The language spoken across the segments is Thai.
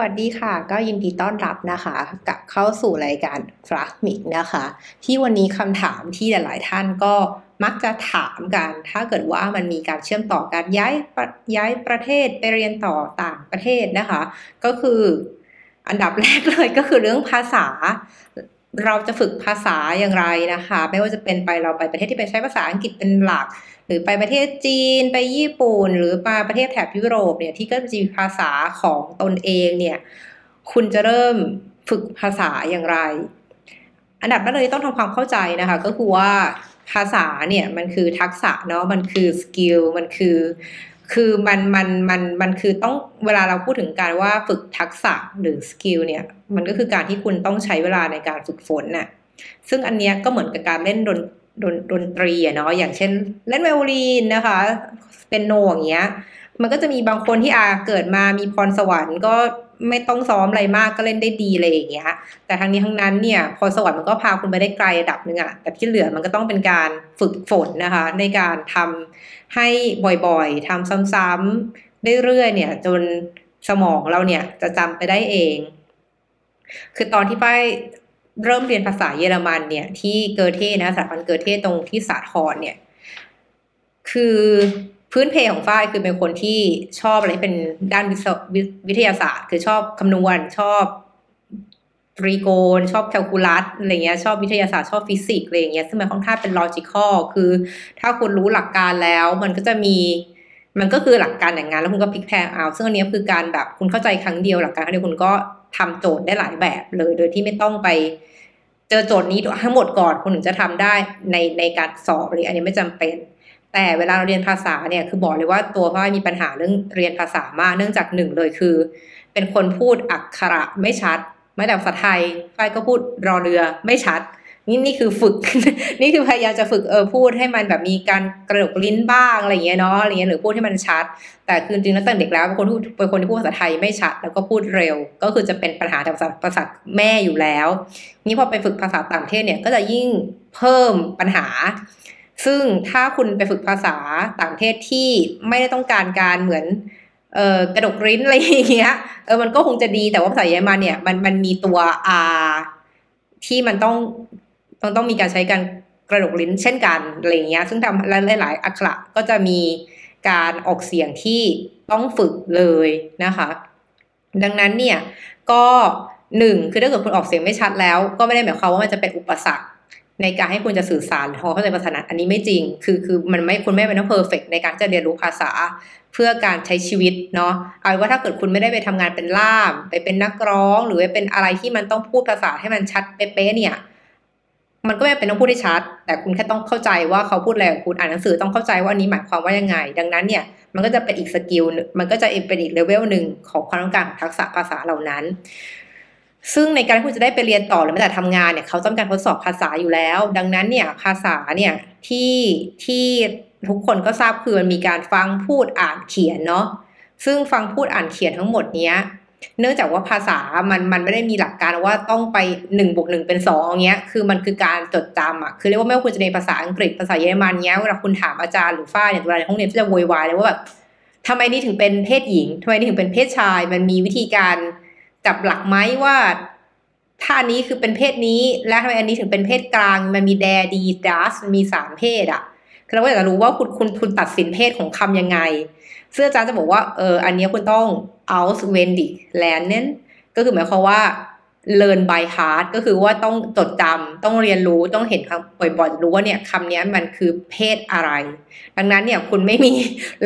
วัสดีค่ะ ก็ยินดีต้อนรับนะคะกับเข้าสู่รายการฟลักมิกนะคะ ที่วันนี้คำถามที่หลาย ๆ ท่านก็มักจะถามกัน ถ้าเกิดว่ามันมีการเชื่อมต่อการย้ายย้ายประเทศไปเรียนต่อต่างประเทศนะคะ ก็คืออันดับแรกเลยก็คือเรื่องภาษา เราจะฝึกภาษาอย่างไรนะคะ ไม่ว่าจะเป็นไปเราไปประเทศที่เป็นใช้ภาษาอังกฤษเป็นหลัก หรือไปประเทศจีนไปญี่ปุ่น หรือไปประเทศแถบยุโรปเนี่ยที่ก็จะมีภาษาของตนเองเนี่ยคุณจะเริ่มฝึกภาษาอย่างไร อันดับแรกเลยต้องทำความเข้าใจนะคะ ก็คือว่าภาษาเนี่ยมันคือทักษะเนาะมันคือ skill มันคือ คือมันมันมันมันคือต้องเวลาเราพูดถึงการว่าฝึกทักษะหรือ skill เนี่ย มันก็คือการที่คุณต้องใช้เวลาในการฝึกฝนน่ะซึ่งอันเนี้ยก็เหมือนกับการเล่นดนดนดนตรีอะเนาะอย่างเช่น เล่นไวโอลินนะคะเป็นโนอย่างเงี้ยมันก็จะมีบางคนที่อาเกิดมามีพรสวรรค์ก็ ไม่ต้องซ้อมอะไรมากก็เล่นได้ดีเลยอย่างเงี้ย แต่ทั้งนี้ทั้งนั้นเนี่ยพรสวรรค์มันก็พาคุณไปได้ไกลระดับหนึ่งอะแต่ที่เหลือมันก็ต้องเป็นการฝึกฝนนะคะ ในการทำให้บ่อยๆทำซ้ำๆเรื่อยๆเนี่ย จนสมองเราเนี่ยจะจำไปได้เอง คือตอนที่ป้ายเริ่มเรียนภาษาเยอรมันเนี่ย ที่เกอเทนะสถาบันเกอเทตรงที่สาทรเนี่ย คือ พื้นเพของฝ้ายคือเป็นคนที่ชอบอะไรเป็นด้านวิทยาศาสตร์ คือชอบคำนวณชอบตรีโกณชอบแคลคูลัสอะไรเงี้ยชอบวิทยาศาสตร์ชอบฟิสิกส์อะไรเงี้ยซึ่งมันค่อนข้างเป็น logical คือ ถ้าคุณรู้หลักการแล้ว มันก็จะมีมันก็คือหลักการอย่างนั้นแล้วคุณก็พลิกแพลงเอา ซึ่งอันนี้คือการแบบคุณเข้าใจครั้งเดียวหลักการครั้งเดียวคุณก็ทำโจทย์ได้หลายแบบเลย โดยที่ไม่ต้องไป เจอโจทย์นี้ทั้งหมดก่อนคุณถึงจะทำได้ในในการสอบอะไรอันนี้ไม่จำเป็น แต่เวลาเราเรียนภาษาเนี่ยคือบอกเลยว่าตัวพ่อมีปัญหาเรื่องเรียนภาษามาก เนื่องจากหนึ่งเลยคือ เป็นคนพูดอักขระไม่ชัดไม่แต่ภาษาไทยฝ้ายก็พูดรอเรือไม่ชัด นี่นี่คือฝึก นี่คือพยายามจะฝึกเออพูดให้มันแบบมีการกระดกลิ้นบ้างอะไรเงี้ยเนาะอะไรเงี้ยหรือพูดให้มันชัด แต่คือจริงแล้วตั้งเด็กแล้วเป็นคนพูดเป็นคนที่พูดภาษาไทยไม่ชัด แล้วก็พูดเร็ว ก็คือจะเป็นปัญหาทางภาษาภาษาแม่อยู่แล้ว นี่พอไปฝึกภาษาต่างประเทศเนี่ยก็จะยิ่งเพิ่มปัญหา ซึ่งถ้าคุณไปฝึกภาษาต่างประเทศที่ไม่ได้ต้องการการเหมือนเออกระดกริ้นอะไรอย่างเงี้ยเออมันก็คงจะดีแต่ว่าภาษาเยอรมันเนี่ยมันมันมีตัว R ที่มันต้องต้องต้องมีการใช้การกระดกลิ้นเช่นกันอะไรเงี้ยซึ่งทำหลายหลายอักขระก็จะมีการออกเสียงที่ต้องฝึกเลยนะคะ ดังนั้นเนี่ยก็หนึ่งคือถ้าเกิดคุณออกเสียงไม่ชัดแล้ว ก็ไม่ได้หมายความว่ามันจะเป็นอุปสรรค ในการให้คุณจะสื่อสารหรือเข้าใจภาษานั้นอันนี้ไม่จริง คือคือมันไม่คุณไม่เป็นต้องเพอร์เฟกในการจะเรียนรู้ภาษาเพื่อการใช้ชีวิตเนาะเอาว่าถ้าเกิดคุณไม่ได้ไปทำงานเป็นล่าม ไปเป็นนักร้อง หรือไปเป็นอะไรที่มันต้องพูดภาษาให้มันชัดเป๊ะเนี่ย มันก็ไม่เป็นต้องพูดให้ชัด แต่คุณแค่ต้องเข้าใจว่าเขาพูดอะไรคุณอ่านหนังสือต้องเข้าใจว่านี้หมายความว่ายังไง ดังนั้นเนี่ยมันก็จะเป็นอีกสกิลมันก็จะเป็นอีกเลเวลหนึ่งของความต้องการทักษะภาษาเหล่านั้น ซึ่งในการที่คุณจะได้ไปเรียนต่อหรือแม้แต่ทำงานเนี่ยเขาต้องการทดสอบภาษาอยู่แล้ว ดังนั้นเนี่ยภาษาเนี่ยที่ที่ทุกคนก็ทราบคือมันมีการฟังพูดอ่านเขียนเนาะซึ่งฟังพูดอ่านเขียนทั้งหมดเนี้ยเนื่องจากว่าภาษามันมันไม่ได้มีหลักการว่าต้องไปหนึ่งบวกหนึ่งเป็นสองอย่างเงี้ย คือมันคือการจดจำอะคือเรียกว่าไม่ว่าคุณจะเรียนภาษาอังกฤษภาษาเยอรมันเนี้ยเวลาคุณถามอาจารย์หรือฝ้ายเนี่ยเวลาในห้องเรียนจะโวยวายเลยว่าแบบทำไมนี่ถึงเป็นเพศหญิงทำไมนี่ถึงเป็นเพศชาย มันมีวิธีการ จับหลักไหมว่าถ้านี้คือเป็นเพศนี้ และทำไมอันนี้ถึงเป็นเพศกลาง มันมีแดดีดัสมีสามเพศอะเราก็อยากจะรู้ว่าคุณคุณคุณตัดสินเพศของคำยังไงซึ่งอาจารย์จะบอกว่าเอออันนี้คุณต้อง auswendig lernen ก็คือหมายความว่า learn by heart ก็คือว่าต้องจดจำต้องเรียนรู้ต้องเห็นคำบ่อยๆรู้ว่าเนี่ยคำนี้มันคือเพศอะไร ดังนั้นเนี่ยคุณไม่มี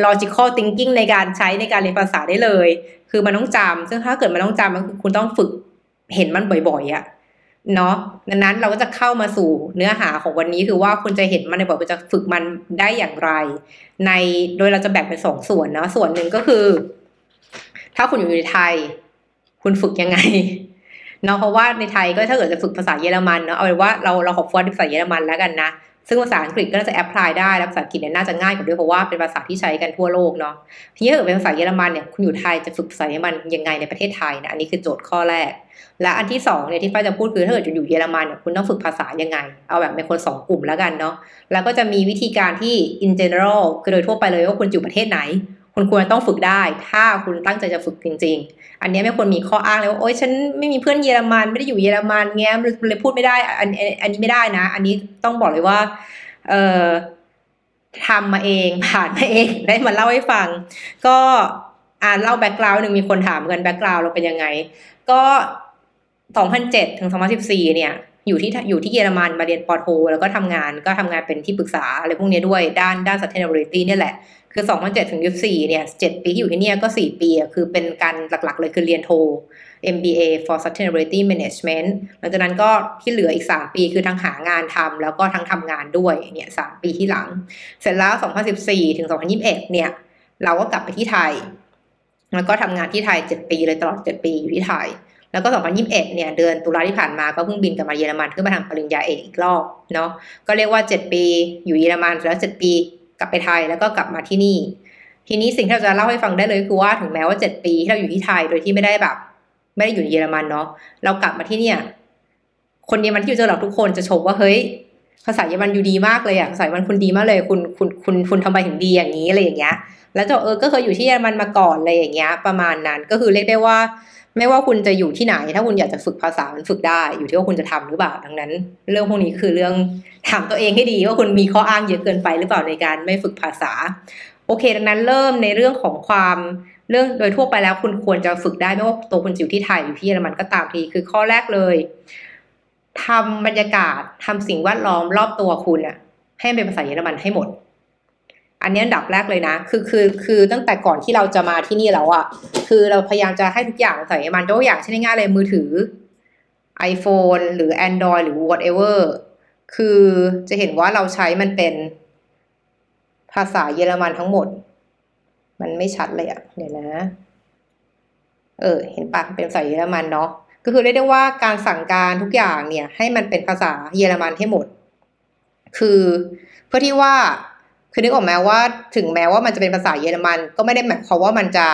logical thinking ในการใช้ในการเรียนภาษาได้เลย คือมันต้องจำซึ่งถ้าเกิดมันต้องจำมันคือคุณต้องฝึกเห็นมันบ่อยๆอะเนาะดังนั้นเราก็จะเข้ามาสู่เนื้อหาของวันนี้คือว่าคุณจะเห็นมันในบทคุณจะฝึกมันได้อย่างไร ในโดยเราจะแบ่งเป็นสองส่วนเนาะส่วนหนึ่งก็คือ ถ้าคุณอยู่ในไทย คุณฝึกยังไงเนาะเพราะว่าในไทยก็ถ้าเกิดจะฝึกภาษาเยอรมันเนาะเอาเป็นว่าเราเราขอฟอนภาษาเยอรมันแล้วกันนะ ซึ่งภาษาอังกฤษก็น่าจะแอพพลายได้แล้วภาษาอังกฤษเนี่ยน่าจะง่ายกว่าด้วยเพราะว่าเป็นภาษาที่ใช้กันทั่วโลกเนาะทีนี้ถ้าเกิดเป็นภาษาเยอรมันเนี่ยคุณอยู่ไทยจะฝึกภาษาเยอรมันยังไงในประเทศไทยนะอันนี้คือโจทย์ข้อแรก และอันที่สองเนี่ยที่ป้าจะพูดคือถ้าเกิดจะอยู่เยอรมันเนี่ยคุณต้องฝึกภาษายังไง เอาแบบเป็นคนสองกลุ่มแล้วกันเนาะแล้วก็จะมีวิธีการที่ in general คือโดยทั่วไปเลยว่าคุณอยู่ประเทศไหน คุณควรต้องฝึกได้ ถ้าคุณตั้งใจจะฝึกจริง ๆ อันนี้ไม่ควรมีข้ออ้างเลยว่าโอ๊ยฉันไม่มีเพื่อนเยอรมันไม่ได้อยู่เยอรมันเงี้ยเลยพูดไม่ได้ อันอันนี้ไม่ได้นะ อันนี้ต้องบอกเลยว่า เอ่อทำมาเองผ่านมาเองได้มาเล่าให้ฟัง ก็อ่านเล่า background หนึ่งมีคนถามกัน background เราเป็นยังไง ก็2007ถึง2014เนี่ยอยู่ที่อยู่ที่เยอรมันมาเรียนปอโทแล้วก็ทำงานก็ทำงานเป็นที่ปรึกษาอะไรพวกนี้ด้วยด้านด้าน sustainability เนี่ยแหละ คือ 2007 ถึง 24 เนี่ย 7 ปีที่อยู่ที่เนี่ยก็ 4 ปี คือเป็นการหลักๆ เลยคือเรียนโท MBA for Sustainability Management หลังจากนั้นก็ที่เหลืออีก 3 ปีคือทั้งหางานทำแล้วก็ทั้งทำงานด้วย เนี่ย 3 ปีที่หลัง เสร็จแล้ว 2014 ถึง 2021 เนี่ย เราก็กลับไปที่ไทย แล้วก็ทำงานที่ไทย 7 ปีเลยตลอด 7 ปีอยู่ที่ไทย แล้วก็ 2021 เนี่ยเดือนตุลาที่ผ่านมาก็เพิ่งบินกลับมาเยอรมันเพื่อมาทำปริญญาเอกอีกรอบเนาะ ก็เรียกว่า 7 ปีอยู่เยอรมันแล้ว 7 ปี กลับไปไทยแล้วก็กลับมาที่นี่ ทีนี้สิ่งที่เราจะเล่าให้ฟังได้เลยคือว่าถึงแม้ว่า7ปีที่เราอยู่ที่ไทยโดยที่ไม่ได้แบบ ไม่ได้อยู่ในเยอรมันเนาะเรากลับมาที่เนี่ยคนเยอรมันที่อยู่เจอเราทุกคนจะชมว่าเฮ้ยภาษาเยอรมันอยู่ดีมากเลยอะภาษาเยอรมันคุณดีมากเลย คุณคุณคุณคุณทำไมถึงดีอย่างนี้อะไรอย่างเงี้ย แล้วเจะเออก็เคยอยู่ที่เยอรมันมาก่อนอะไรอย่างเงี้ย ประมาณนั้นก็คือเรียกได้ว่า ไม่ว่าคุณจะอยู่ที่ไหน ถ้าคุณอยากจะฝึกภาษามันฝึกได้ อยู่ที่ว่าคุณจะทำหรือเปล่าดังนั้น เรื่องพวกนี้คือเรื่องถามตัวเองให้ดี ว่าคุณมีข้ออ้างเยอะเกินไปหรือเปล่าในการไม่ฝึกภาษา โอเค ดังนั้นเริ่มในเรื่องของความเรื่องโดยทั่วไปแล้วคุณควรจะฝึกได้ไม่ว่าตัวคุณอยู่ที่ไทยอยู่ที่เยอรมันก็ตามทีคือข้อแรกเลยทำบรรยากาศทำสิ่งแวดล้อมรอบตัวคุณอะให้เป็นภาษาเยอรมันให้หมด อันนี้อันดับแรกเลยนะ คือคือคือตั้งแต่ก่อนที่เราจะมาที่นี่แล้วอะคือเราพยายามจะให้ทุกอย่างภาษาเยอรมันตัวอย่างเช่นง่ายเลยมือถือ iPhone หรือ Android หรือ whatever คือจะเห็นว่าเราใช้มันเป็นภาษาเยอรมันทั้งหมด มันไม่ชัดเลยอะเดี๋ยวนะ เออ เห็นปะเป็นภาษาเยอรมันเนาะ ก็คือเรียกได้ว่าการสั่งการทุกอย่างเนี่ย ให้มันเป็นภาษาเยอรมันให้หมด คือเพื่อที่ว่า คือนึกออกไหมว่าถึงแม้ว่ามันจะเป็นภาษาเยอรมัน ก็ไม่ได้หมายความว่ามันจะ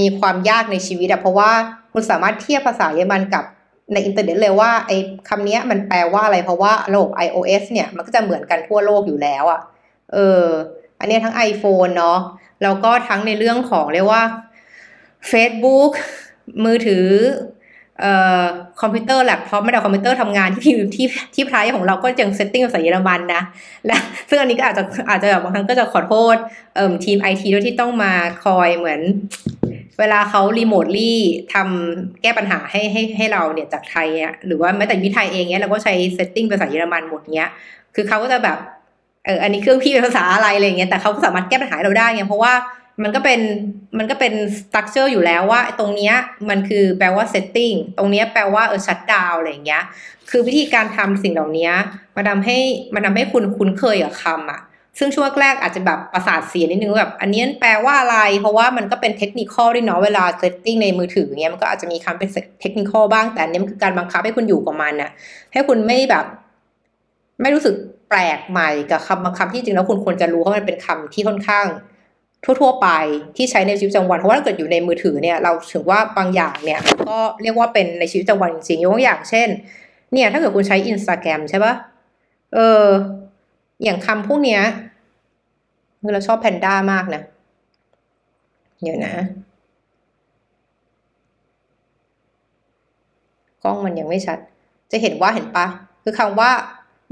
มีความยากในชีวิตอะเพราะว่าคุณสามารถเทียบภาษาเยอรมันกับในอินเทอร์เน็ตเลยว่าไอ้คำนี้มันแปลว่าอะไรเพราะว่าระบบ iOS เนี่ยมันก็จะเหมือนกันทั่วโลกอยู่แล้วอะเออ อันนี้ทั้ง iPhone เนาะแล้วก็ทั้งในเรื่องของเรียกว่า Facebook มือถือเอ่อ คอมพิวเตอร์แล็ปท็อปไม่ได้คอมพิวเตอร์ทำงานที่ที่ที่ private ของเราก็ยัง setting ภาษาเยอรมันนะและซึ่งอันนี้ก็อาจจะอาจจะแบบบางครั้งก็จะขอโทษเอ่อทีมไอทีด้วยที่ต้องมาคอยเหมือน เวลาเขา remotely ทำแก้ปัญหาให้ให้ให้เราเนี่ยจากไทยเนี่ยหรือว่าแม้แต่อยู่ไทยเองเนี่ยเราก็ใช้ setting ภาษาเยอรมันหมดเนี้ยคือเขาก็จะแบบเอออันนี้เครื่องพี่เป็นภาษาอะไรอะไรเงี้ยแต่เขาก็สามารถแก้ปัญหาเราได้ไงเพราะว่า มันก็เป็นมันก็เป็น structure อยู่แล้วว่าตรงเนี้ยมันคือแปลว่า setting ตรงเนี้ยแปลว่าเออ shut down อะไรอย่างเงี้ย คือวิธีการทำสิ่งเหล่านี้มาทำให้มันทำให้คุณคุ้นเคยกับคำอะซึ่งช่วงแรกอาจจะแบบประสาทเสียนิดนึงแบบอันนี้แปลว่าอะไร เพราะว่ามันก็เป็นเทคนิคด้วยเนาะเวลา setting ในมือถือเงี้ยมันก็อาจจะมีคำเป็นเทคนิคบ้างแต่อันนี้มันคือการบังคับให้คุณอยู่กับมันนะให้คุณไม่แบบ ไม่รู้สึกแปลกใหม่กับคำบางคำที่จริงแล้วคุณควรจะรู้เพราะมันเป็นคำที่ค่อนข้าง ทั่ว ๆ ไปที่ใช้ในชีวิตประจำวัน เพราะว่าถ้าเกิดอยู่ในมือถือเนี่ยเราถึงว่าบางอย่างเนี่ยก็เรียกว่าเป็นในชีวิตประจำวันจริงๆยกตัวอย่างเช่น เนี่ยถ้าเกิดคุณใช้อินสตาแกรมใช่ปะเออ อย่างคำพวกเนี้ยคือเราชอบแพนด้ามากนะเดี๋ยวนะ กล้องมันยังไม่ชัด จะเห็นว่าเห็นปะคือคำว่า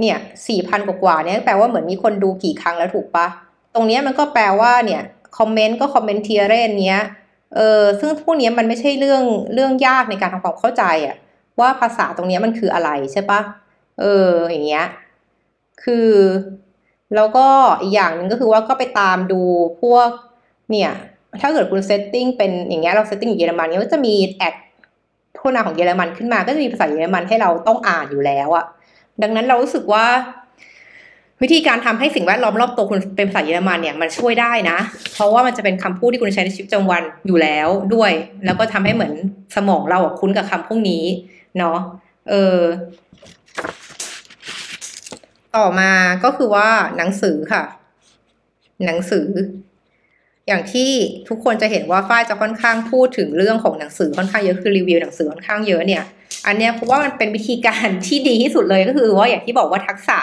เนี่ยสี่พันกว่าเนี่ยแปลว่าเหมือนมีคนดูกี่ครั้งแล้วถูกปะตรงนี้มันก็แปลว่าเนี่ย comment ก็ kommentieren เนี้ยเออซึ่งพวกนี้มันไม่ใช่เรื่องเรื่องยากในการทำความเข้าใจอะว่าภาษาตรงนี้มันคืออะไรใช่ปะเอออย่างเงี้ยคือแล้วก็อีกอย่างหนึ่งก็คือว่าก็ไปตามดูพวกเนี่ยถ้าเกิดคุณ setting เป็นอย่างเงี้ยเรา setting อยู่เยอรมันเนี้ยก็จะมี ad โฆษณาของเยอรมันขึ้นมาก็จะมีภาษาเยอรมันให้เราต้องอ่านอยู่แล้วอะดังนั้นเรารู้สึกว่า วิธีการทำให้สิ่งแวดล้อมรอบตัวคุณเป็นภาษาเยอรมันเนี่ยมันช่วยได้นะ เพราะว่ามันจะเป็นคำพูดที่คุณใช้ในชีวิตประจำวันอยู่แล้วด้วย แล้วก็ทำให้เหมือนสมองเราคุ้นกับคำพวกนี้เนาะเออต่อมาก็คือว่าหนังสือค่ะ หนังสือ อย่างที่ทุกคนจะเห็นว่าฝ้ายจะค่อนข้างพูดถึงเรื่องของหนังสือค่อนข้างเยอะคือรีวิวหนังสือค่อนข้างเยอะเนี่ย อันเนี้ยเพราะว่ามันเป็นวิธีการที่ดีที่สุดเลยก็คือว่าอย่างที่บอกว่าทักษะ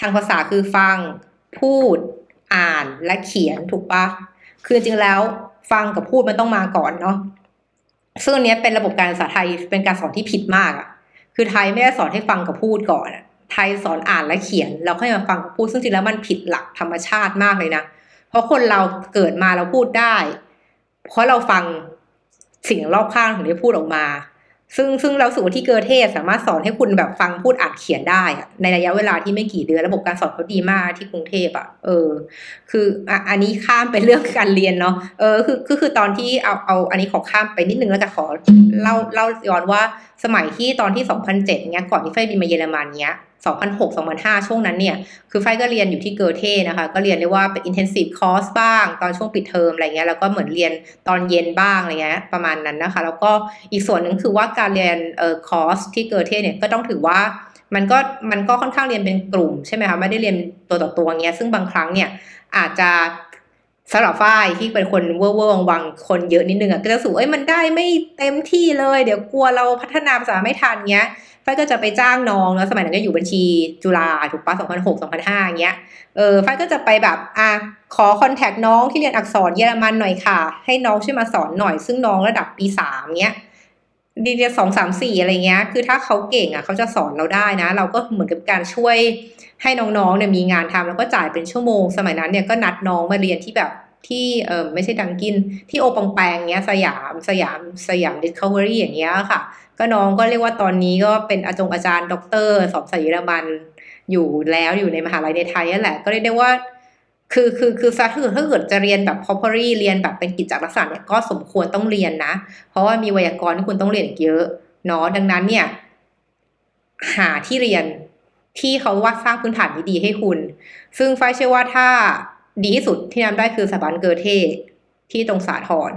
ทางภาษาคือฟัง พูด อ่านและเขียนถูกปะคือจริงแล้วฟังกับพูดมันต้องมาก่อนเนาะซึ่งอันเนี้ยเป็นระบบการศึกษาไทยเป็นการสอนที่ผิดมากอะคือไทยไม่ได้สอนให้ฟังกับพูดก่อนอะไทยสอนอ่านและเขียนแล้วค่อยมาฟังกับพูด ซึ่งจริงแล้วมันผิดหลักธรรมชาติมากเลยนะเพราะคนเราเกิดมาเราพูดได้ เพราะเราฟังสิ่งรอบข้างถึงได้พูดออกมา ซึ่งซึ่งเราสูที่เกอเทสสามารถสอนให้คุณแบบฟังพูดอ่านเขียนได้ในระยะเวลาที่ไม่กี่เดือนระบบการสอนเขาดีมากที่กรุงเทพอะ เออ คืออะอันนี้ข้ามไปเรื่องการเรียนเนาะเออคือคือคือตอนที่เอาเอาอันนี้ขอข้ามไปนิดนึงแล้วกันขอเล่าเล่าย้อนว่า สมัยที่ตอนที่ 2007เนี้ยก่อนที่ไฟบินมาเยอรมันเนี้ย2006 2005 ช่วงนั้นเนี่ย คือไฟก็เรียนอยู่ที่เกอเทนะคะ ก็เรียนเรียกว่าเป็น intensive course บ้าง ตอนช่วงปิดเทอมอะไรเงี้ย แล้วก็เหมือนเรียนตอนเย็นบ้างอะไรเงี้ย ประมาณนั้นนะคะ แล้วก็อีกส่วนหนึ่งคือว่าการเรียนเอ่อคอร์สที่เกอเทเนี่ย ก็ต้องถือว่ามันก็มันก็ค่อนข้างเรียนเป็นกลุ่มใช่ไหมคะ ไม่ได้เรียนตัวต่อตัวเงี้ย ซึ่งบางครั้งเนี่ยอาจจะ สำหรับฝ้ายที่เป็นคนเว่อร์วังวังคนเยอะนิดนึงอะก็จะสูเอ้ยมันได้ไม่เต็มที่เลย เดี๋ยวกลัวเราพัฒนาภาษาไม่ทันเงี้ยไฟก็จะไปจ้างน้องแล้วสมัยนั้นก็อยู่บัญชีจุฬาถูกปะ2006 2005อย่างเงี้ยเออฝ้ายก็จะไปแบบอะขอ contact น้องที่เรียนอักษรเยอรมันหน่อยค่ะ ให้น้องช่วยมาสอนหน่อย ซึ่งน้องระดับปีสามเงี้ยดีเดียสองสามสี่อะไรเงี้ย คือถ้าเขาเก่งอะเขาจะสอนเราได้นะ เราก็เหมือนกับการช่วย ให้น้องๆเนี่ยมีงานทำแล้วก็จ่ายเป็นชั่วโมง สมัยนั้นเนี่ยก็นัดน้องมาเรียนที่แบบที่เออไม่ใช่ Dunkin ที่ Au Bon Pain เงี้ยสยามสยามสยามดิสคัฟเวอรี่อย่างเงี้ยค่ะ ก็น้องก็เรียกว่าตอนนี้ก็เป็นอาจงอาจารย์ด็อกเตอร์สอนภาษาเยอรมันอยู่แล้วอยู่ในมหาลัยในไทยนั่นแหละ ก็เรียกได้ว่า คือคือคือถ้าเกิดถ้าเกิดจะเรียนแบบ properly เรียนแบบเป็นกิจลักษณะเนี่ยก็สมควรต้องเรียนนะ เพราะว่ามีไวยากรณ์ที่คุณต้องเรียนเยอะเนาะดังนั้นเนี่ย หาที่เรียน ที่เขาว่าสร้างพื้นฐานที่ดีให้คุณ ซึ่งไฟเชื่อว่าถ้าดีที่สุดที่นำได้คือสถาบันเกอเทที่ตรงสาทร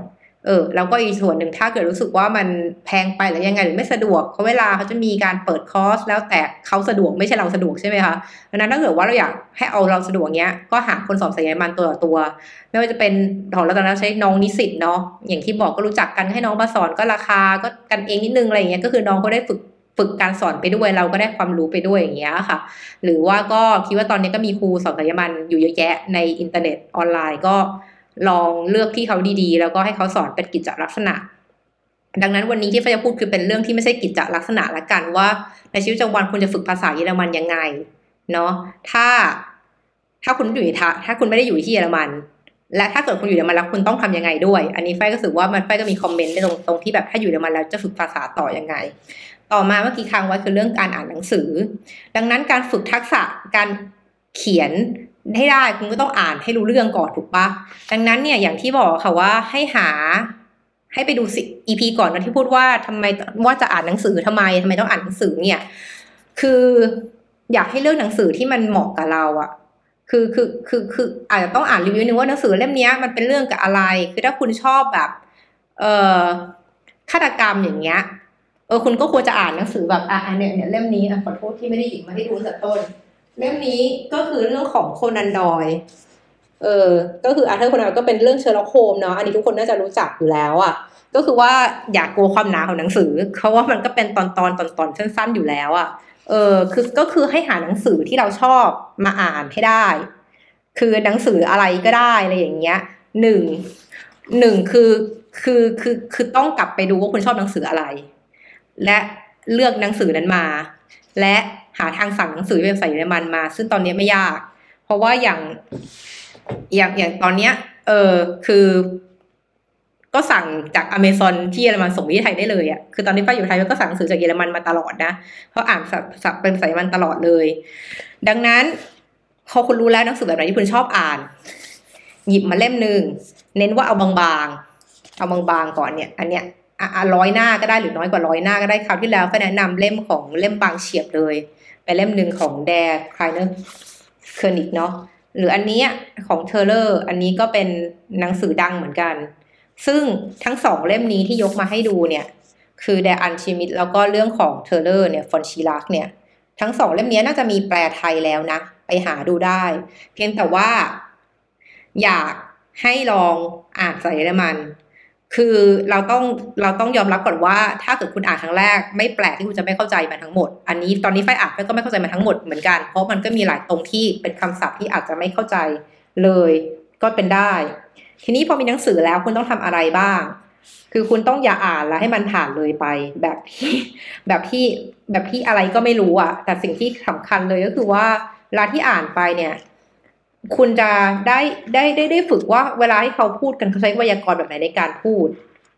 เออแล้วก็อีกส่วนหนึ่งถ้าเกิดรู้สึกว่ามันแพงไปหรือยังไงหรือไม่สะดวกเขาเวลาเขาจะมีการเปิดคอร์สแล้วแต่เขาสะดวกไม่ใช่เราสะดวกใช่ไหมคะดังนั้นถ้าเกิดว่าเราอยากให้เอาเราสะดวกเนี้ยก็หาคนสอนเยอรมันตัวต่อตัว ไม่ว่าจะเป็นของเราตอนนั้นใช้น้องนิสิตเนาะอย่างที่บอกก็รู้จักกันให้น้องมาสอนก็ราคาก็กันเองนิดนึงอะไรอย่างเงี้ยก็คือน้องก็ได้ฝึก ฝึกการสอนไปด้วยเราก็ได้ความรู้ไปด้วยอย่างเงี้ยค่ะ หรือว่าก็คิดว่าตอนนี้ก็มีครูสอนเยอรมันอยู่เยอะแยะในอินเทอร์เน็ตออนไลน์ก็ลองเลือกที่เขาดีๆ แล้วก็ให้เขาสอนเป็นกิจลักษณะ ดังนั้นวันนี้ที่ฟ้าจะพูดคือเป็นเรื่องที่ไม่ใช่กิจลักษณะละกันว่า ในชีวิตประจำวันคุณจะฝึกภาษาเยอรมันยังไงเนาะถ้าถ้าคุณอยู่ถ้าถ้าคุณไม่ได้อยู่ที่เยอรมัน และถ้าเกิดคุณอยู่เยอรมันแล้วคุณต้องทำยังไงด้วย อันนี้ไฟก็รู้สึกว่ามันไฟก็มีคอมเมนต์ในตรงตรงที่แบบถ้าอยู่เยอรมันแล้วจะฝึกภาษาต่อยังไง ต่อมาเมื่อกี้ค้างไว้คือเรื่องการอ่านหนังสือ ดังนั้นการฝึกทักษะการเขียนให้ได้คุณก็ต้องอ่านให้รู้เรื่องก่อนถูกปะดังนั้นเนี่ยอย่างที่บอกค่ะว่าให้หาให้ไปดูสิ EP ก่อนนะที่พูดว่าทำไมว่าจะอ่านหนังสือทำไมทำไมต้องอ่านหนังสือเนี่ย คืออยากให้เลือกหนังสือที่มันเหมาะกับเราอะคือคือคือคืออาจจะต้องอ่านรีวิวนึงว่าหนังสือเล่มนี้มันเป็นเรื่องกับอะไร คือถ้าคุณชอบแบบ เอ่อฆาตกรรมอย่างเงี้ย ออคุณก็ควรจะอ่านหนังสือแบบอะเนี่ยเนี่ยเล่มนี้อะขอโทษที่ไม่ได้หยิบมาให้ดูตั้งแต่ต้น เล่มนี้ก็คือเรื่องของโคนันดอยล์เออก็คืออาร์เธอร์โคนันดอยล์ก็เป็นเรื่องเชอร์ล็อกโฮล์มส์เนาะอันนี้ทุกคนน่าจะรู้จักอยู่แล้วอะ่ะก็คือว่าอย่ากลัวความหนาของหนังสือเพราะว่ามันก็เป็นตอนตอนตอนตอนสั้นๆอยู่แล้วอะ่ะเออคือก็คือให้หาหนังสือที่เราชอบมาอ่านให้ได้ คือหนังสืออะไรก็ได้อะไรอย่างเงี้ยหนึ่งหนึ่งคือคือคือคือต้องกลับไปดูว่าคุณชอบหนังสืออะไร และเลือกหนังสือนั้นมา และหาทางสั่งหนังสือเป็นภาษาเยอรมันมา ซึ่งตอนนี้ไม่ยาก เพราะว่าอย่างอย่างอย่างตอนเนี้ย เออคือ ก็สั่งจากอเมซอนที่เยอรมันส่งที่ไทยได้เลยอะ่ะคือตอนนี้ป้าอยู่ไทยก็สั่งหนังสือจากเยอรมันมาตลอดนะเพราะอ่านสับเป็นภาษาเยอรมันตลอดเลย ดังนั้นพอคุณรู้แล้วหนังสือแบบไหนที่คุณชอบอ่าน หยิบมาเล่มหนึ่งเน้นว่าเอาบางๆเอาบางๆก่อนเนี่ย อันเนี้ย ร้อยหน้าก็ได้หรือน้อยกว่าร้อยหน้าก็ได้คราวที่แล้วก็แนะนำเล่มของเล่มบางเฉียบเลยไปเล่มหนึ่งของ Der kleine König เนาะหรืออันนี้ Der Vorleser อันนี้ก็เป็นหนังสือดังเหมือนกัน ซึ่งทั้งสองเล่มนี้ที่ยกมาให้ดูเนี่ยคือ Der Alchimist แล้วก็เรื่อง Der Vorleser เนี่ย von Schlink เนี่ยทั้งสองเล่มนี้น่าจะมีแปลไทยแล้วนะ ไปหาดูได้ เพียงแต่ว่า อยากให้ลองอ่านภาษาเยอรมัน คือเราต้องเราต้องยอมรับก่อนว่า ถ้าเกิดคุณอ่านครั้งแรก ไม่แปลกที่คุณจะไม่เข้าใจมันทั้งหมด อันนี้ตอนนี้ไฟอ่านก็ไม่เข้าใจมันทั้งหมดเหมือนกัน เพราะมันก็มีหลายตรงที่เป็นคำศัพท์ที่อาจจะไม่เข้าใจเลยก็เป็นได้ ทีนี้พอมีหนังสือแล้วคุณต้องทำอะไรบ้าง คือคุณต้องอย่าอ่านแล้วให้มันผ่านเลยไปแบบที่แบบที่แบบที่อะไรก็ไม่รู้อะแต่สิ่งที่สำคัญเลยก็คือว่าเวลาที่อ่านไปเนี่ย คุณจะได้ได้ได้ได้ฝึกว่าเวลาที่เขาพูดกันเขาใช้ไวยากรณ์แบบไหนในการพูด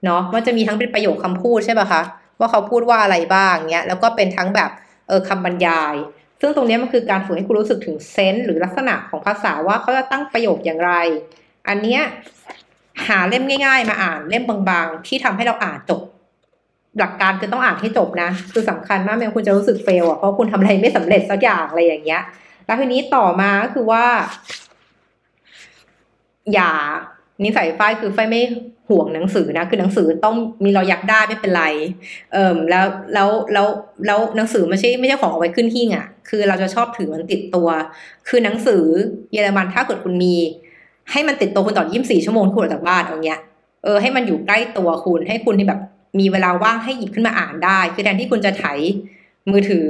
เนาะมันจะมีทั้งเป็นประโยคคำพูดใช่ป่ะคะว่าเขาพูดว่าอะไรบ้างเนี้ยแล้วก็เป็นทั้งแบบเออคำบรรยาย ซึ่งตรงนี้มันคือการฝึกให้คุณรู้สึกถึงเซนส์หรือลักษณะของภาษาว่าเขาจะตั้งประโยคอย่างไร อันเนี้ยหาเล่มง่าย ๆ มาอ่านเล่มบางๆ ที่ทำให้เราอ่านจบ หลักการคือต้องอ่านให้จบนะ คือสำคัญมากไม่งั้นคุณจะรู้สึกเฟลอะเพราะคุณทำอะไรไม่สำเร็จสักอย่างอะไรอย่างเงี้ย แล้วทีนี้ต่อมาก็คือว่า อย่านิสัยฝ้ายคือฝ้ายไม่ห่วงหนังสือนะ คือหนังสือต้องมีเราอยากได้ไม่เป็นไร เอ่มแล้วแล้วแล้วแล้วหนังสือไม่ใช่ไม่ใช่ของเอาไว้ขึ้นหิ้งอะ คือเราจะชอบถือมันติดตัว คือหนังสือเยอรมันถ้าเกิดคุณมี ให้มันติดตัวคุณตลอด24ชั่วโมงคุณออกจากบ้านเอาเงี้ยเออให้มันอยู่ใกล้ตัวคุณให้คุณที่แบบ มีเวลาว่างให้หยิบขึ้นมาอ่านได้ คือแทนที่คุณจะไถมือถือ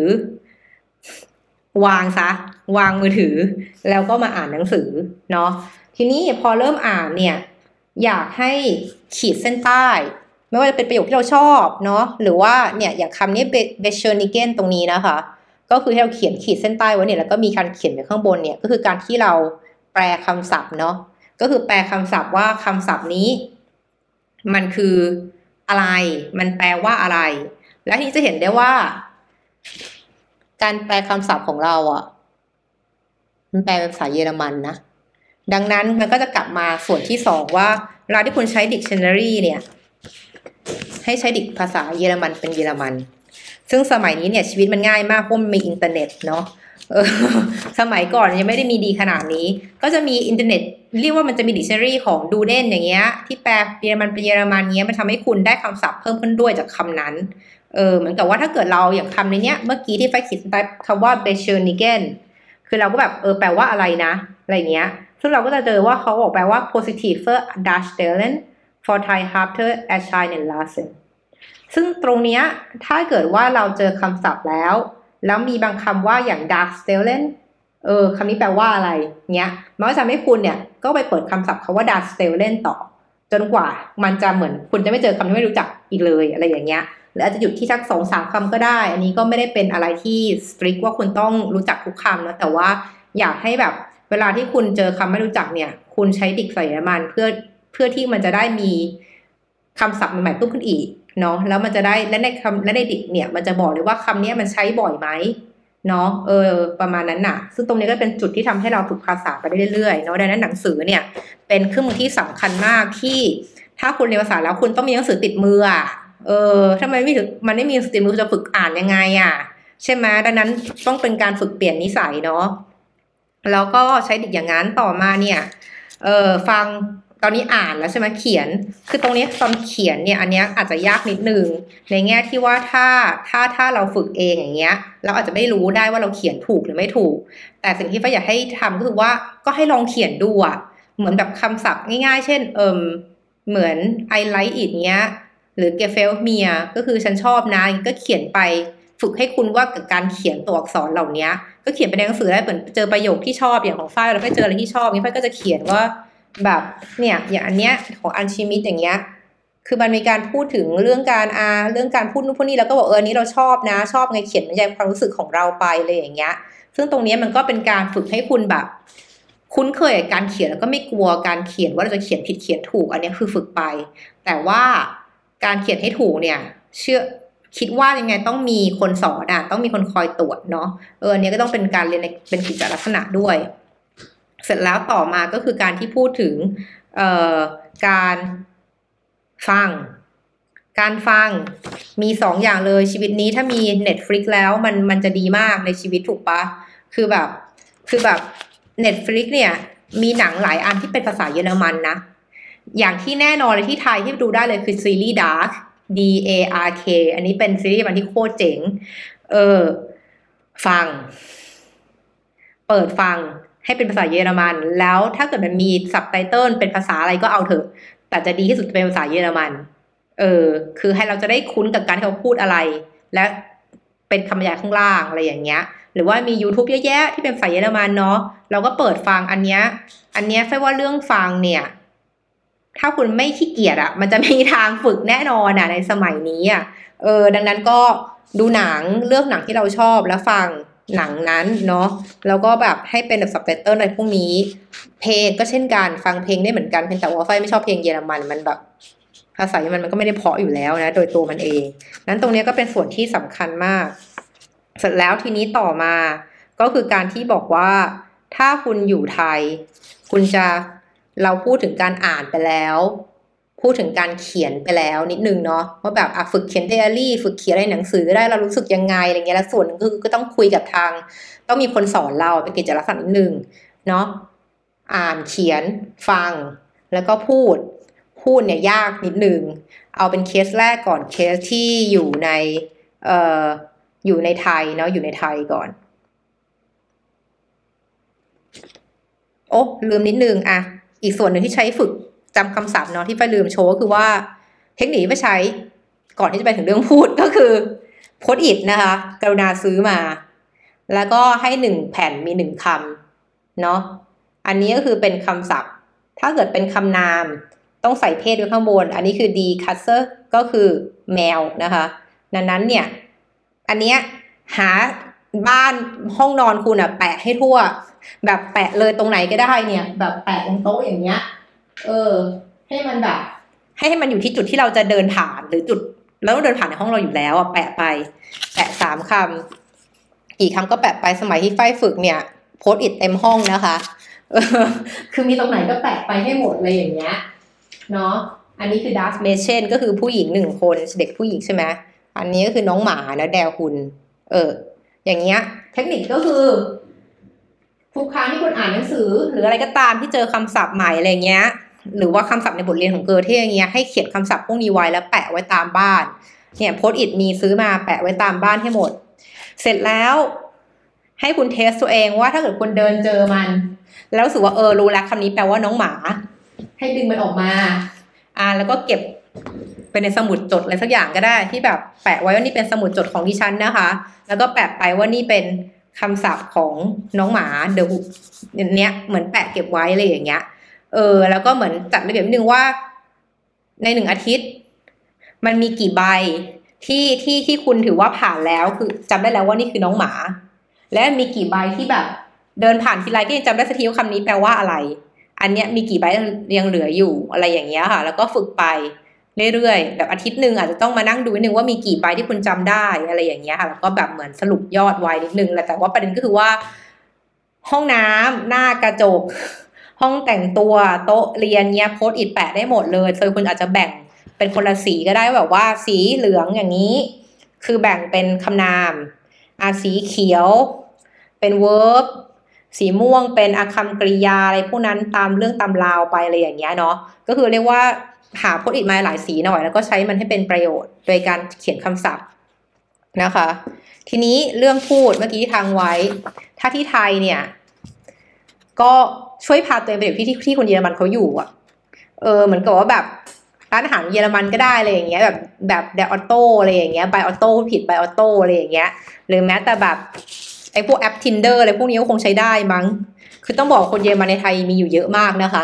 วางซะ วางมือถือ แล้วก็มาอ่านหนังสือเนาะทีนี้พอเริ่มอ่านเนี่ยอยากให้ขีดเส้นใต้ ไม่ว่าจะเป็นประโยคที่เราชอบเนาะหรือว่าเนี่ยอย่างคำนี้เบเชอร์นิเกนตรงนี้นะคะ ก็คือให้เราเขียนขีดเส้นใต้ไว้เนี่ยแล้วก็มีการเขียนอยู่ข้างบนเนี่ยก็คือการที่เราแปลคำศัพท์เนาะก็คือแปลคำศัพท์ว่าคำศัพท์นี้ มันคืออะไร มันแปลว่าอะไร และทีนี้จะเห็นได้ว่า การแปลคำศัพท์ของเราอะ มันแปลเป็นภาษาเยอรมันนะ ดังนั้นมันก็จะกลับมาส่วนที่สองว่าเวลาที่คุณใช้ dictionary เนี่ย ให้ใช้ dict ภาษาเยอรมันเป็นเยอรมัน ซึ่งสมัยนี้เนี่ยชีวิตมันง่ายมากเพราะมันมีอินเทอร์เน็ตเนาะสมัยก่อนยังไม่ได้มีดีขนาดนี้ ก็จะมีอินเทอร์เน็ต เรียกว่ามันจะมีดิกชันนารีของดูเดนอย่างเงี้ย ที่แปลเยอรมันเป็นเยอรมันเงี้ยมันทำให้คุณได้คำศัพท์เพิ่มขึ้นด้วยจากคำนั้น เออเหมือนกับว่าถ้าเกิดเราอย่างคำในเนี้ย เมื่อกี้ที่ไฟขีดใต้คำว่า b e s c h e r n i g e n คือเราก็แบบเออแปลว่าอะไรนะ อะไรเงี้ย ซึ่งเราก็จะเจอว่าเขาบอกแปลว่า positive darstellen for Thai after erscheinen lassen ซึ่งตรงเนี้ยถ้าเกิดว่าเราเจอคำศัพท์แล้ว แล้วมีบางคำว่าอย่าง dark stellen เออคำนี้แปลว่าอะไรเงี้ยมันก็จะทำให้คุณเนี่ยก็ไปเปิดคำศัพท์คาว่า dark stellen ต่อ จนกว่ามันจะเหมือนคุณจะไม่เจอคำที่ไม่รู้จักอีกเลยอะไรอย่างเงี้ย หรืออาจจะหยุดที่สักสองสามคำก็ได้ อันนี้ก็ไม่ได้เป็นอะไรที่ strict ว่าคุณต้องรู้จักทุกคำนะแต่ว่าอยากให้แบบเวลาที่คุณเจอคำไม่รู้จักเนี่ย คุณใช้ดิกใส่มันเพื่อเพื่อที่มันจะได้มีคำศัพท์ใหม่ๆเพิ่มขึ้นอีกเนาะแล้วมันจะได้และในคำและในดิกเนี่ยมันจะบอกเลยว่าคำนี้มันใช้บ่อยไหมเนาะเออประมาณนั้นน่ะ ซึ่งตรงนี้ก็เป็นจุดที่ทำให้เราฝึกภาษาไปได้เรื่อยๆเนาะดังนั้นหนังสือเนี่ยเป็นเครื่องมือที่สำคัญมากที่ ถ้าคุณเรียนภาษาแล้วคุณต้องมีหนังสือติดมือ เออถ้ามันไม่ถึงมันไม่มีสติมือจะฝึกอ่านยังไงอะ ใช่ไหมดังนั้นต้องเป็นการฝึกเปลี่ยนนิสัยเนาะแล้วก็ใช้ดิกอย่างนั้นต่อมาเนี่ยเออฟังตอนนี้อ่านแล้วใช่ไหมเขียน คือตรงนี้ตอนเขียนเนี่ยอันเนี้ยอาจจะยากนิดนึงในแง่ที่ว่าถ้าถ้าถ้าเราฝึกเองอย่างเงี้ยเราอาจจะไม่รู้ได้ว่าเราเขียนถูกหรือไม่ถูก แต่สิ่งที่ฟ้าอยากให้ทำก็คือว่าก็ให้ลองเขียนดูอะเหมือนแบบคำศัพท์ง่าย ๆ เช่นเอิมเหมือน I like it เงี้ย หรือ g e f e l m i r ก็คือฉันชอบนะก็เขียนไปฝึกให้คุณว่ากับการเขียนตัวอักษรเหล่านี้ก็เขียนไปในหนังสือได้เหมือนเจอประโยคที่ชอบอย่างของฝ้ายเราไปเจออะไรที่ชอบนี่ฝ้ายก็จะเขียนว่าแบบเนี่ยอย่างอันเนี้ยของอันชิมิตอย่างเงี้ยคือมันมีการพูดถึงเรื่องการอาเรื่องการพูดนู่นพูดนี่แล้วก็บอกเออนี้เราชอบนะ ชอบไงเขียนบรรยายความรู้สึกของเราไปเลยอย่างเงี้ย ซึ่งตรงนี้มันก็เป็นการฝึกให้คุณแบบ คุ้นเคยกับการเขียนแล้วก็ไม่กลัวการเขียนว่าเราจะเขียนผิดเขียนถูกอันนี้คือฝึกไป แต่ว่า การเขียนให้ถูกเนี่ย เชื่อคิดว่ายังไงต้องมีคนสอนอะ ต้องมีคนคอยตรวจเนาะเอออันนี้ก็ต้องเป็นการเรียนในเป็นกิจลักษณะด้วย เสร็จแล้วต่อมาก็คือการที่พูดถึงการฟัง การฟังมีสองอย่างเลยชีวิตนี้ถ้ามี Netflix แล้วมันมันจะดีมากในชีวิตถูกปะคือแบบ คือแบบ Netflix เนี่ย มีหนังหลายอันที่เป็นภาษาเยอรมันนะ อย่างที่แน่นอนเลยที่ไทยที่ดูได้เลยคือซีรีส์ Dark D A R K อันนี้เป็นซีรีส์มันที่โคตรเจ๋ง เออ ฟัง เปิดฟังให้เป็นภาษาเยอรมัน แล้วถ้าเกิดมันมีซับไตเติลเป็นภาษาอะไรก็เอาเถอะ แต่จะดีที่สุดเป็นภาษาเยอรมัน เออ คือให้เราจะได้คุ้นกับการที่เขาพูดอะไร และเป็นคำบรรยายข้างล่างอะไรอย่างเงี้ย หรือว่ามี YouTube เยอะแยะที่เป็นภาษาเยอรมันเนาะ เราก็เปิดฟังอันเนี้ย อันเนี้ยแค่ว่าเรื่องฟังเนี่ย ถ้าคุณไม่ขี้เกียจอะมันจะมีทางฝึกแน่นอนอะในสมัยนี้อะเออดังนั้นก็ดูหนังเลือกหนังที่เราชอบแล้วฟังหนังนั้นเนาะแล้วก็แบบให้เป็นแบบสับไตเติลอะไรพวกนี้ เพลงก็เช่นกันฟังเพลงได้เหมือนกันเพียงแต่ว่าไฟไม่ชอบเพลงเยอรมันมันแบบภาษาเยอรมันมันก็ไม่ได้เพาะอยู่แล้วนะ โดยตัวมันเอง นั้นตรงนี้ก็เป็นส่วนที่สำคัญมาก เสร็จแล้วทีนี้ต่อมา ก็คือการที่บอกว่าถ้าคุณอยู่ไทย คุณจะ เราพูดถึงการอ่านไปแล้ว พูดถึงการเขียนไปแล้วนิดนึงเนาะว่าแบบอะฝึกเขียนไดอารี่ ฝึกเขียนอะไรหนังสือได้เรารู้สึกยังไงอะไรเงี้ยแล้วส่วนนึงคือก็ต้องคุยกับทาง ต้องมีคนสอนเราเป็นกิจลักษณะนิดนึงเนาะอ่านเขียนฟังแล้วก็พูดพูดเนี่ยยากนิดนึงเอาเป็นเคสแรกก่อนเคสที่อยู่ในเอ่ออยู่ในไทยเนาะอยู่ในไทยก่อนโอ้ลืมนิดนึงอะ อีกส่วนหนึ่งที่ใช้ฝึกจำคำศัพท์เนาะที่ไฟลืมโชว์ก็คือว่าเทคนิคที่ไปใช้ก่อนที่จะไปถึงเรื่องพูดก็คือโพสอิดนะคะ กรุณาซื้อมา แล้วก็ให้หนึ่งแผ่นมีหนึ่งคำเนาะอันนี้ก็คือเป็นคำศัพท์ ถ้าเกิดเป็นคำนามต้องใส่เพศไว้ข้างบน อันนี้คือ d c u s s e r ก็คือแมวนะคะ ดังนั้นเนี่ย อันเนี้ยหาบ้านห้องนอนคุณอะแปะให้ทั่ว แบบแปะเลยตรงไหนก็ได้เนี่ย แบบแปะตรงโต๊ะอย่างเงี้ย เออ ให้มันแบบ ให้ให้มันอยู่ที่จุดที่เราจะเดินผ่านหรือจุด แล้วเดินผ่านในห้องเราอยู่แล้วอะแปะไป แปะสามคำกี่คำก็แปะไปสมัยที่ไฟฝึกเนี่ยโพสอิดเต็มห้องนะคะคือมีตรงไหนก็แปะไปให้หมดเลยอย่างเงี้ยเนาะอันนี้คือดัสเมเชนก็คือผู้หญิงหนึ่งคนเด็กผู้หญิงใช่ไหมอันนี้ก็คือน้องหมานะแดวคุณ เออ อย่างเงี้ย เทคนิคก็คือ ทุกครั้งที่คุณอ่านหนังสือ หรืออะไรก็ตามที่เจอคำศัพท์ใหม่อะไรเงี้ย หรือว่าคำศัพท์ในบทเรียนของเกอเท่อย่างเงี้ยให้เขียนคำศัพท์พวกนี้ไว้แล้วแปะไว้ตามบ้าน เนี่ยโพสอิดมีซื้อมาแปะไว้ตามบ้านให้หมด เสร็จแล้ว ให้คุณเทสตัวเองว่าถ้าเกิดคุณเดินเจอมัน แล้วรู้สึกว่าเออรู้แล้วคำนี้แปลว่าน้องหมา ให้ดึงมันออกมา อ่าแล้วก็เก็บเป็นในสมุดจดอะไรสักอย่างก็ได้ที่แบบแปะไว้ว่านี่เป็นสมุดจดของดิฉันนะคะ แล้วก็แปะไปว่านี่เป็น คำศัพท์ของน้องหมาเดอะเนี้ยเหมือนแปะเก็บไว้อะไรอย่างเงี้ย เออ แล้วก็เหมือนจัดระเบียบนิดนึงว่า ในหนึ่งอาทิตย์ มันมีกี่ใบที่ที่ที่คุณถือว่าผ่านแล้วคือจำได้แล้วว่านี่คือน้องหมา และมีกี่ใบที่แบบ เดินผ่านทีไรก็ยังจำได้สักทีว่าคำนี้แปลว่าอะไร อันเนี้ยมีกี่ใบยังเหลืออยู่อะไรอย่างเงี้ยค่ะ แล้วก็ฝึกไป เรื่อยๆ แบบอาทิตย์หนึ่งอาจจะต้องมานั่งดูนิดนึงว่ามีกี่ใบที่คุณจำได้อะไรอย่างเงี้ยค่ะแล้วก็แบบเหมือนสรุปยอดไว้นิดนึงแหละแต่ว่าประเด็นก็คือว่า ห้องน้ำหน้ากระจก ห้องแต่งตัวโต๊ะเรียนเนี้ยโพสต์อิดแปะได้หมดเลยโดยคุณอาจจะแบ่งเป็นคนละสีก็ได้แบบว่าสีเหลืองอย่างนี้ คือแบ่งเป็นคำนามอาสีเขียว เป็น verb สีม่วงเป็นอาคำกริยาอะไรพวกนั้นตามเรื่องตามราวไปอะไรอย่างเงี้ยเนาะก็คือเรียกว่า หา Post-it มาหลายสีหน่อย แล้วก็ใช้มันให้เป็นประโยชน์ โดยการเขียนคำศัพท์นะคะ ทีนี้เรื่องพูดเมื่อกี้ที่ทางไว้ ถ้าที่ไทยเนี่ย ก็ช่วยพาตัวเองไปอยู่ที่ที่คนเยอรมันเขาอยู่อะ เออเหมือนกับว่าแบบร้านอาหารเยอรมันก็ได้อะไรอย่างเงี้ยแบบแบบเดออโต้อะไรอย่างเงี้ย Bei Otto ผิด Bei Otto อะไรอย่างเงี้ย หรือแม้แต่แบบไอ้พวกแอป tinder อะไรพวกนี้ก็คงใช้ได้มั้ง คือต้องบอกคนเยอรมันในไทยมีอยู่เยอะมากนะคะ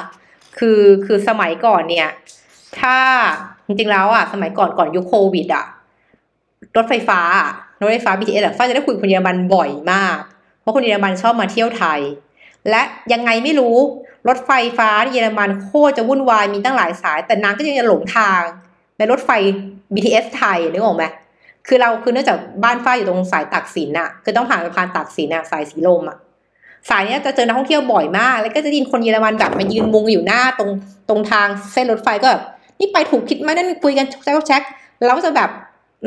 คือคือสมัยก่อนเนี่ย ถ้าจริงๆแล้วอะสมัยก่อนก่อนยุคโควิดอะรถไฟฟ้ารถไฟฟ้า BTS อะฟ้าจะได้คุยกับคนเยอรมันบ่อยมาก เพราะคนเยอรมันชอบมาเที่ยวไทย และยังไงไม่รู้รถไฟฟ้าเยอรมันโคตรจะวุ่นวายมีตั้งหลายสาย แต่นางก็ยังจะหลงทาง ในรถไฟ BTS ไทยนึกออกไหมคือเราคือเนื่องจากบ้านฝ้าอยู่ตรงสายตากสินอะคือต้องผ่านสะพานตากสินอะสายสีลมอะสายเนี้ยจะเจอนักท่องเที่ยวบ่อยมาก แล้วก็จะได้ยินคนเยอรมันแบบมายืนมุงอยู่หน้าตรงตรงทางเส้นรถไฟก็แบบ นี่ไปถูกคิดไหมนั่นคุยกันแช็คแช็คเราก็จะแบบ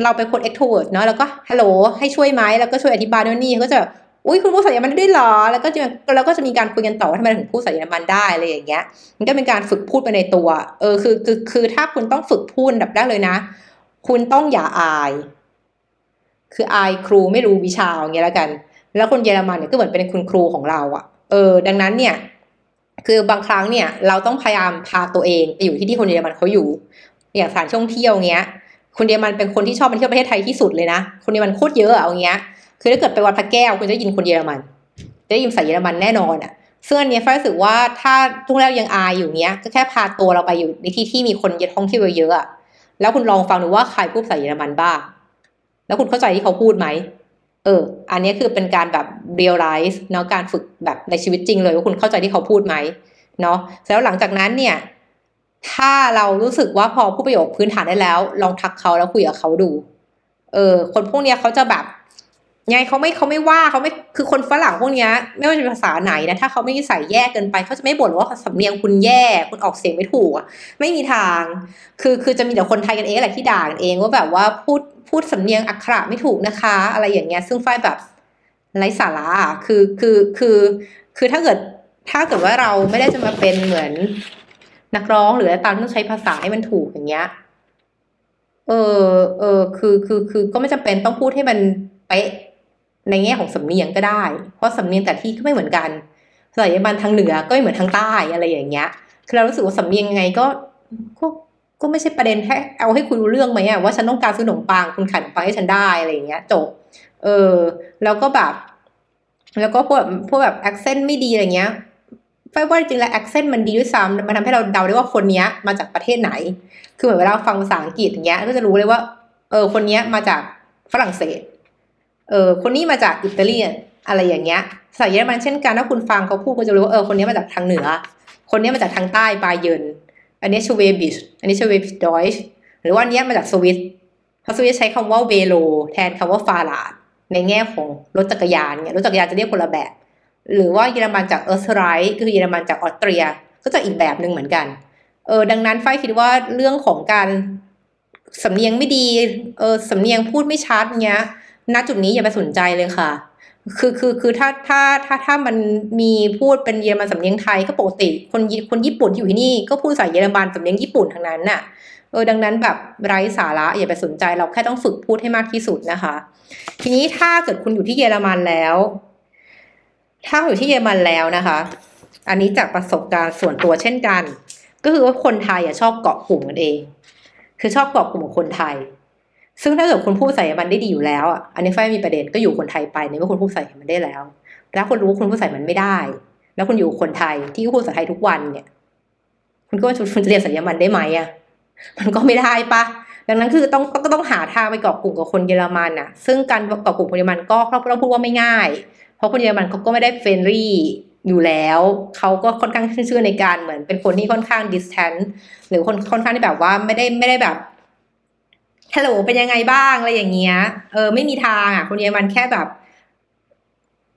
เราเป็นคน extrovert เนาะแล้วก็ฮัลโหลให้ช่วยไหมแล้วก็ช่วยอธิบายโน่นนี่ก็จะอุ้ยคุณพูดภาษาเยอรมันได้หรอ แล้วก็จะเราก็จะมีการคุยกันต่อว่าทำไมถึงพูดภาษาเยอรมันได้อะไรอย่างเงี้ย มันก็เป็นการฝึกพูดไปในตัว เออคือคือคือถ้าคุณต้องฝึกพูดดับแรกเลยนะ คุณต้องอย่าอาย คืออายครูไม่รู้วิชาอย่างเงี้ยแล้วกัน แล้วคนเยอรมันเนี่ยก็เหมือนเป็นคุณครูของเราอะเออ ดังนั้นเนี่ย คือบางครั้งเนี่ยเราต้องพยายามพาตัวเองไปอยู่ที่ที่คนเยอรมันเขาอยู่ อย่างสถานท่องเที่ยวเงี้ย คนเยอรมันเป็นคนที่ชอบมาเที่ยวประเทศไทยที่สุดเลยนะ คนเยอรมันโคตรเยอะเอาเงี้ย คือถ้าเกิดไปวัดพระแก้วคุณจะยินคนเยอรมันจะได้ยินภาษาเยอรมันแน่นอนอะซึ่งอันนี้ยฝ้ารู้สึกว่าถ้าช่วงแรกยังอายอยู่เนี้ย ก็แค่พาตัวเราไปอยู่ในที่ที่มีคนเยอะท่องเที่ยวเยอะๆอะแล้วคุณลองฟังดูว่าใครพูดภาษาเยอรมันบ้าง แล้วคุณเข้าใจที่เขาพูดไหม เออ อันนี้คือเป็นการแบบ realize เนาะการฝึกแบบในชีวิตจริงเลยว่าคุณเข้าใจที่เขาพูดไหมเนาะแล้วหลังจากนั้นเนี่ย ถ้าเรารู้สึกว่าพอผู้ประโยคพื้นฐานได้แล้ว ลองทักเขาแล้วคุยกับเขาดู เออ คนพวกเนี้ยเขาจะแบบไงเขาไม่เขาไม่ว่าเขาไม่คือคนฝรั่งพวกเนี้ยไม่ว่าจะเป็นภาษาไหนนะถ้าเขาไม่ใส่แย่เกินไปเขาจะไม่บ่นว่าสำเนียงคุณแย่คุณออกเสียงไม่ถูกไม่มีทาง คือคือจะมีแต่คนไทยกันเองแหละที่ด่ากันเองว่าแบบว่าพูด พูดสำเนียงอักขระไม่ถูกนะคะ อะไรอย่างเงี้ย ซึ่งฝ้ายแบบไร้สาระคือคือคือคือถ้าเกิดถ้าเกิดว่าเราไม่ได้จะมาเป็นเหมือนนักร้องหรืออะไรตามต้องใช้ภาษาให้มันถูกอย่างเงี้ย เออเออคือคือคือก็ไม่จำเป็นต้องพูดให้มันเป๊ะในแง่ของสำเนียงก็ได้ เพราะสำเนียงแต่ที่ก็ไม่เหมือนกันภาษาเยอรมันทางเหนือก็ไม่เหมือนทางใต้อะไรอย่างเงี้ย คือเรารู้สึกว่าสำเนียงยังไงก็ก็ ก็ไม่ใช่ประเด็นแค่เอาให้คุณรู้เรื่องไหมอะว่าฉันต้องการซื้อขนมปังคุณขายขนมปังให้ฉันได้อะไรอย่างเงี้ยจบเออ แล้วก็แบบ แล้วก็พวกพวกแบบ accent ไม่ดีอะไรเงี้ยไฟว่าจริงแล้ว accent มันดีด้วยซ้ำมันทำให้เราเดาได้ว่าคนเนี้ยมาจากประเทศไหน คือเหมือนเวลาฟังภาษาอังกฤษอย่างเงี้ย ก็จะรู้เลยว่า เออ คนเนี้ยมาจากฝรั่งเศส เออ คนนี้มาจากอิตาลีอะไรอย่างเงี้ยภาษาเยอรมันเช่นกันถ้าคุณฟังเขาพูดก็จะรู้ว่าเออคนนี้มาจากทางเหนือ คนนี้มาจากทางใต้ Bayern อันนี้ Schwäbisch อันนี้ Schwäbisch Deutsch หรือว่าอันนี้มาจากสวิตเพราะสวิตใช้คำว่า Velo แทนคำว่า Fahrrad ในแง่ของรถจักรยานเนี่ยรถจักรยานจะเรียกคนละแบบ หรือว่าเยอรมันจากเออร์สไรท์คือเยอรมันจากออสเตรีย ก็จะอีกแบบหนึ่งเหมือนกันเออดังนั้นฝ้ายคิดว่าเรื่องของการสำเนียงไม่ดีเออสำเนียงพูดไม่ชัดเงี้ยณจุดนี้อย่าไปสนใจเลยค่ะ คือคือคือถ้าถ้าถ้าถ้ามันมีพูดเป็นเยอรมันสำเนียงไทยก็ปกติ คนคนญี่ปุ่นที่อยู่ที่นี่ก็พูดภาษาเยอรมันสำเนียงญี่ปุ่นทั้งนั้นน่ะเออดังนั้นแบบไร้สาระอย่าไปสนใจเราแค่ต้องฝึกพูดให้มากที่สุดนะคะ ทีนี้ถ้าเกิดคุณอยู่ที่เยอรมันแล้ว ถ้าอยู่ที่เยอรมันแล้วนะคะ อันนี้จากประสบการณ์ส่วนตัวเช่นกัน ก็คือว่าคนไทยอะชอบเกาะกลุ่มกันเอง คือชอบเกาะกลุ่มคนไทย ซึ่งถ้าเกิดคุณพูดภาษาเยอรมันได้ดีอยู่แล้วอะอันนี้ไฟมีประเด็นก็อยู่คนไทยไปในเมื่อคุณพูดภาษาเยอรมันได้แล้ว แล้วคุณรู้ว่าคุณพูดภาษาเยอรมันไม่ได้ แล้วคุณอยู่คนไทยที่พูดภาษาไทยทุกวันเนี่ย คุณก็คุณจะเรียนภาษามันได้ไหมอะมันก็ไม่ได้ปะดังนั้นคือต้องก็ต้องหาทางไปเกาะกลุ่มกับคนเยอรมันอะ ซึ่งการเกาะกลุ่มคนเยอรมันก็เราพูดว่าไม่ง่าย เพราะคนเยอรมันเขาก็ไม่ได้ friendly อยู่แล้ว เขาก็ค่อนข้างเชื่อในการเหมือนเป็นคนที่ค่อนข้าง distant หรือคนค่อนข้างที่แบบว่าไม่ได้ไม่ได้แบบ ฮัลโหลเป็นยังไงบ้างอะไรอย่างเงี้ย เออไม่มีทางอะคนเยอรมันแค่แบบ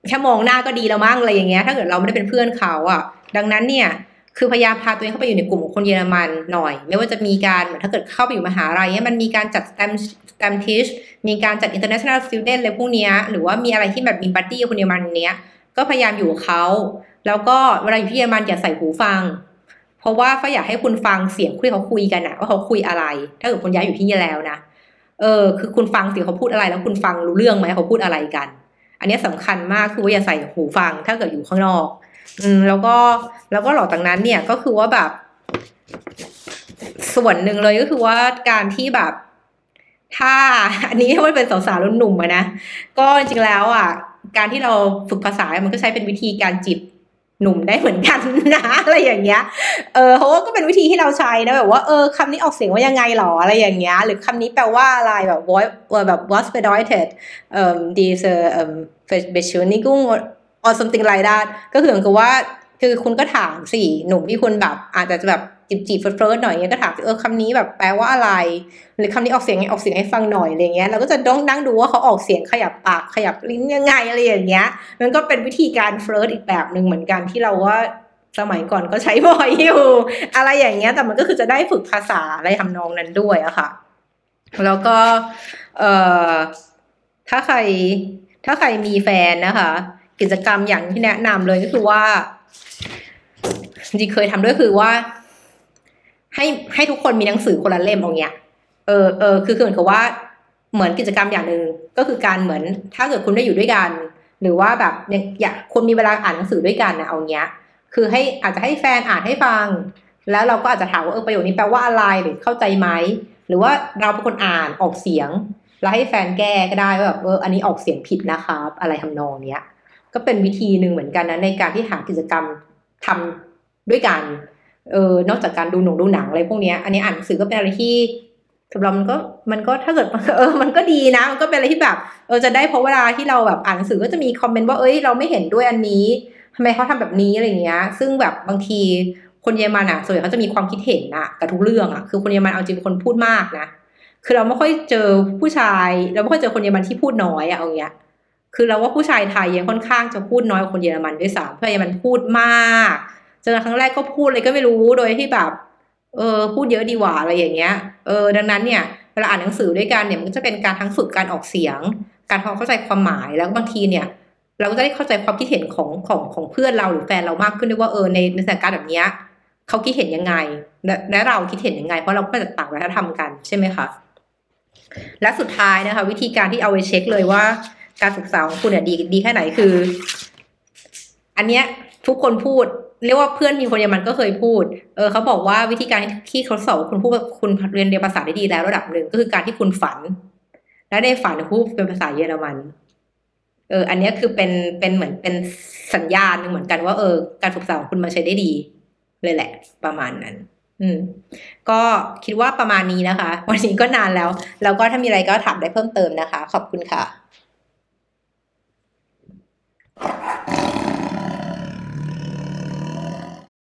แค่มองหน้าก็ดีแล้วมั้งอะไรอย่างเงี้ย ถ้าเกิดเราไม่ได้เป็นเพื่อนเขาอะ ดังนั้นเนี่ยคือพยายามพาตัวเองเข้าไปอยู่ในกลุ่มของคนเยอรมันหน่อย ไม่ว่าจะมีการถ้าเกิดเข้าไปอยู่มหาลัยเนี่ยมันมีการจัด Stamm stem teach มีการจัด international student อะไรพวกเนี้ยหรือว่ามีอะไรที่แบบมีบัดดี้คนเยอรมันเนี้ยก็พยายามอยู่กับเขา แล้วก็เวลาอยู่ที่เยอรมันอย่าใส่หูฟัง เพราะว่าเขาอยากให้คุณฟังเสียงที่เขาคุยกันอะว่าเขาคุยอะไร ถ้าเกิดคุณย้ายอยู่ที่นี่แล้วนะ เออคือคุณฟังเสียงเขาพูดอะไรแล้วคุณฟังรู้เรื่องไหมเขาพูดอะไรกัน อันนี้สำคัญมากคือว่าอย่าใส่หูฟังถ้าเกิดอยู่ข้างนอก อืมแล้วก็แล้วก็หลังจากนั้นเนี่ยก็คือว่าแบบ ส่วนหนึ่งเลยก็คือว่าการที่แบบ ถ้าอันนี้มันเป็นสาวๆรุ่นหนุ่มอะนะก็จริงแล้วอะ การที่เราฝึกภาษา มันก็ใช้เป็นวิธีการจีบ หนุ่มได้เหมือนกันนะอะไรอย่างเงี้ย เออเพราะว่าก็เป็นวิธีที่เราใช้นะแบบว่าเออคำนี้ออกเสียงว่ายังไงหรออะไรอย่างเงี้ย หรือคำนี้แปลว่าอะไรแบบ what แบบ what bedeutet เอ่อ diese เอ่อ Beschönigung or something like that ก็คือเหมือนกับว่า คือคุณก็ถามสิหนุ่มที่คุณแบบอาจจะแบบ จีบจีบเฟิร์สหน่อยเงี้ยก็ถามเออคำนี้แบบแปลว่าอะไร หรือคำนี้ออกเสียงไงออกเสียงให้ฟังหน่อยอะไรเงี้ยเราก็จะต้องนั่งดูว่าเขาออกเสียงขยับปากขยับลิ้นยังไงอะไรอย่างเงี้ย มันก็เป็นวิธีการเฟิร์สอีกแบบหนึ่งเหมือนกันที่เราว่าสมัยก่อนก็ใช้บ่อยอยู่ อะไรอย่างเงี้ยแต่มันก็คือจะได้ฝึกภาษาอะไรทำนองนั้นด้วยอะค่ะ แล้วก็เอ่อถ้าใครถ้าใครมีแฟนนะคะ กิจกรรมอย่างที่แนะนำเลยก็คือว่าจริงเคยทำด้วยคือว่า ให้ให้ทุกคนมีหนังสือคนละเล่มเอาเงี้ยเออเออคือคือเหมือนกับว่าเหมือนกิจกรรมอย่างหนึ่งก็คือการเหมือนถ้าเกิดคุณได้อยู่ด้วยกัน หรือว่าแบบอยากคนมีเวลาอ่านหนังสือด้วยกันนะเอาเงี้ย คือให้อาจจะให้แฟนอ่านให้ฟัง แล้วเราก็อาจจะถามว่าเออประโยคนี้แปลว่าอะไรหรือเข้าใจไหมหรือว่าเราเป็นคนอ่านออกเสียง แล้วให้แฟนแก้ก็ได้ว่าแบบเอออันนี้ออกเสียงผิดนะครับ อะไรทำนองเนี้ยก็ก็เป็นวิธีหนึ่งเหมือนกันนะในการที่หากิจกรรมทำด้วยกัน เออนอกจากการดูหนังดูหนังอะไรพวกเนี้ยอันนี้อ่านหนังสือก็เป็นอะไรที่สำหรับมันก็มันก็ถ้าเกิดเออมันก็ดีนะ มันก็เป็นอะไรที่แบบเออจะได้เพราะเวลาที่เราแบบอ่านหนังสือก็จะมีคอมเมนต์ว่าเอ้ยเราไม่เห็นด้วยอันนี้ทำไมเขาทำแบบนี้อะไรเงี้ย ซึ่งแบบบางทีคนเยอรมันอะส่วนใหญ่เขาจะมีความคิดเห็นอะกับทุกเรื่องอะคือคนเยอรมันเอาจริงเป็นคนพูดมากนะคือเราไม่ค่อยเจอผู้ชาย เราไม่ค่อยเจอคนเยอรมันที่พูดน้อยอะเอาเงี้ยคือเราว่าผู้ชายไทยยังค่อนข้างจะพูดน้อยกว่าคนเยอรมันด้วยซ้ำเพราะเยอรมันพูดมาก จอครั้งแรกก็พูดเลยก็ไม่รู้โดยที่แบบเออพูดเยอะดีกว่าอะไรอย่างเงี้ยเออดังนั้นเนี่ยเวลาอ่านหนังสือด้วยกันเนี่ยมันก็จะเป็นการทั้งฝึกการออกเสียง การเข้าใจความหมายแล้วบางทีเนี่ย เราก็จะได้เข้าใจความคิดเห็นของของของเพื่อนเราหรือแฟนเรามากขึ้นด้วยว่าเออในในสถานการณ์แบบเนี้ยเขาคิดเห็นยังไง และและเราคิดเห็นยังไง เพราะเราก็จะต่างวัฒนธรรมกันใช่ไหมคะและสุดท้ายนะคะ วิธีการที่เอาไปเช็คเลยว่า การศึกษาของคุณเนี่ยดีดีแค่ไหนคือ อันเนี้ยทุกคนพูด เรียกว่าเพื่อนมีคนเยอรมันก็เคยพูด เออเขาบอกว่าวิธีการที่ทดสอบคุณพูดคุณเรียนเรียนภาษาได้ดีแล้วระดับหนึ่งก็คือการที่คุณฝัน และในฝันพูดเป็นภาษาเยอรมัน เออ อันนี้คือเป็นเป็นเหมือนเป็นสัญญาณหนึ่งเหมือนกันว่าเออการฝึกษาของคุณมาใช้ได้ดี เลยแหละ ประมาณนั้น อืม ก็คิดว่าประมาณนี้นะคะ วันนี้ก็นานแล้ว แล้วก็ถ้ามีอะไรก็ถามได้เพิ่มเติมนะคะ ขอบคุณค่ะ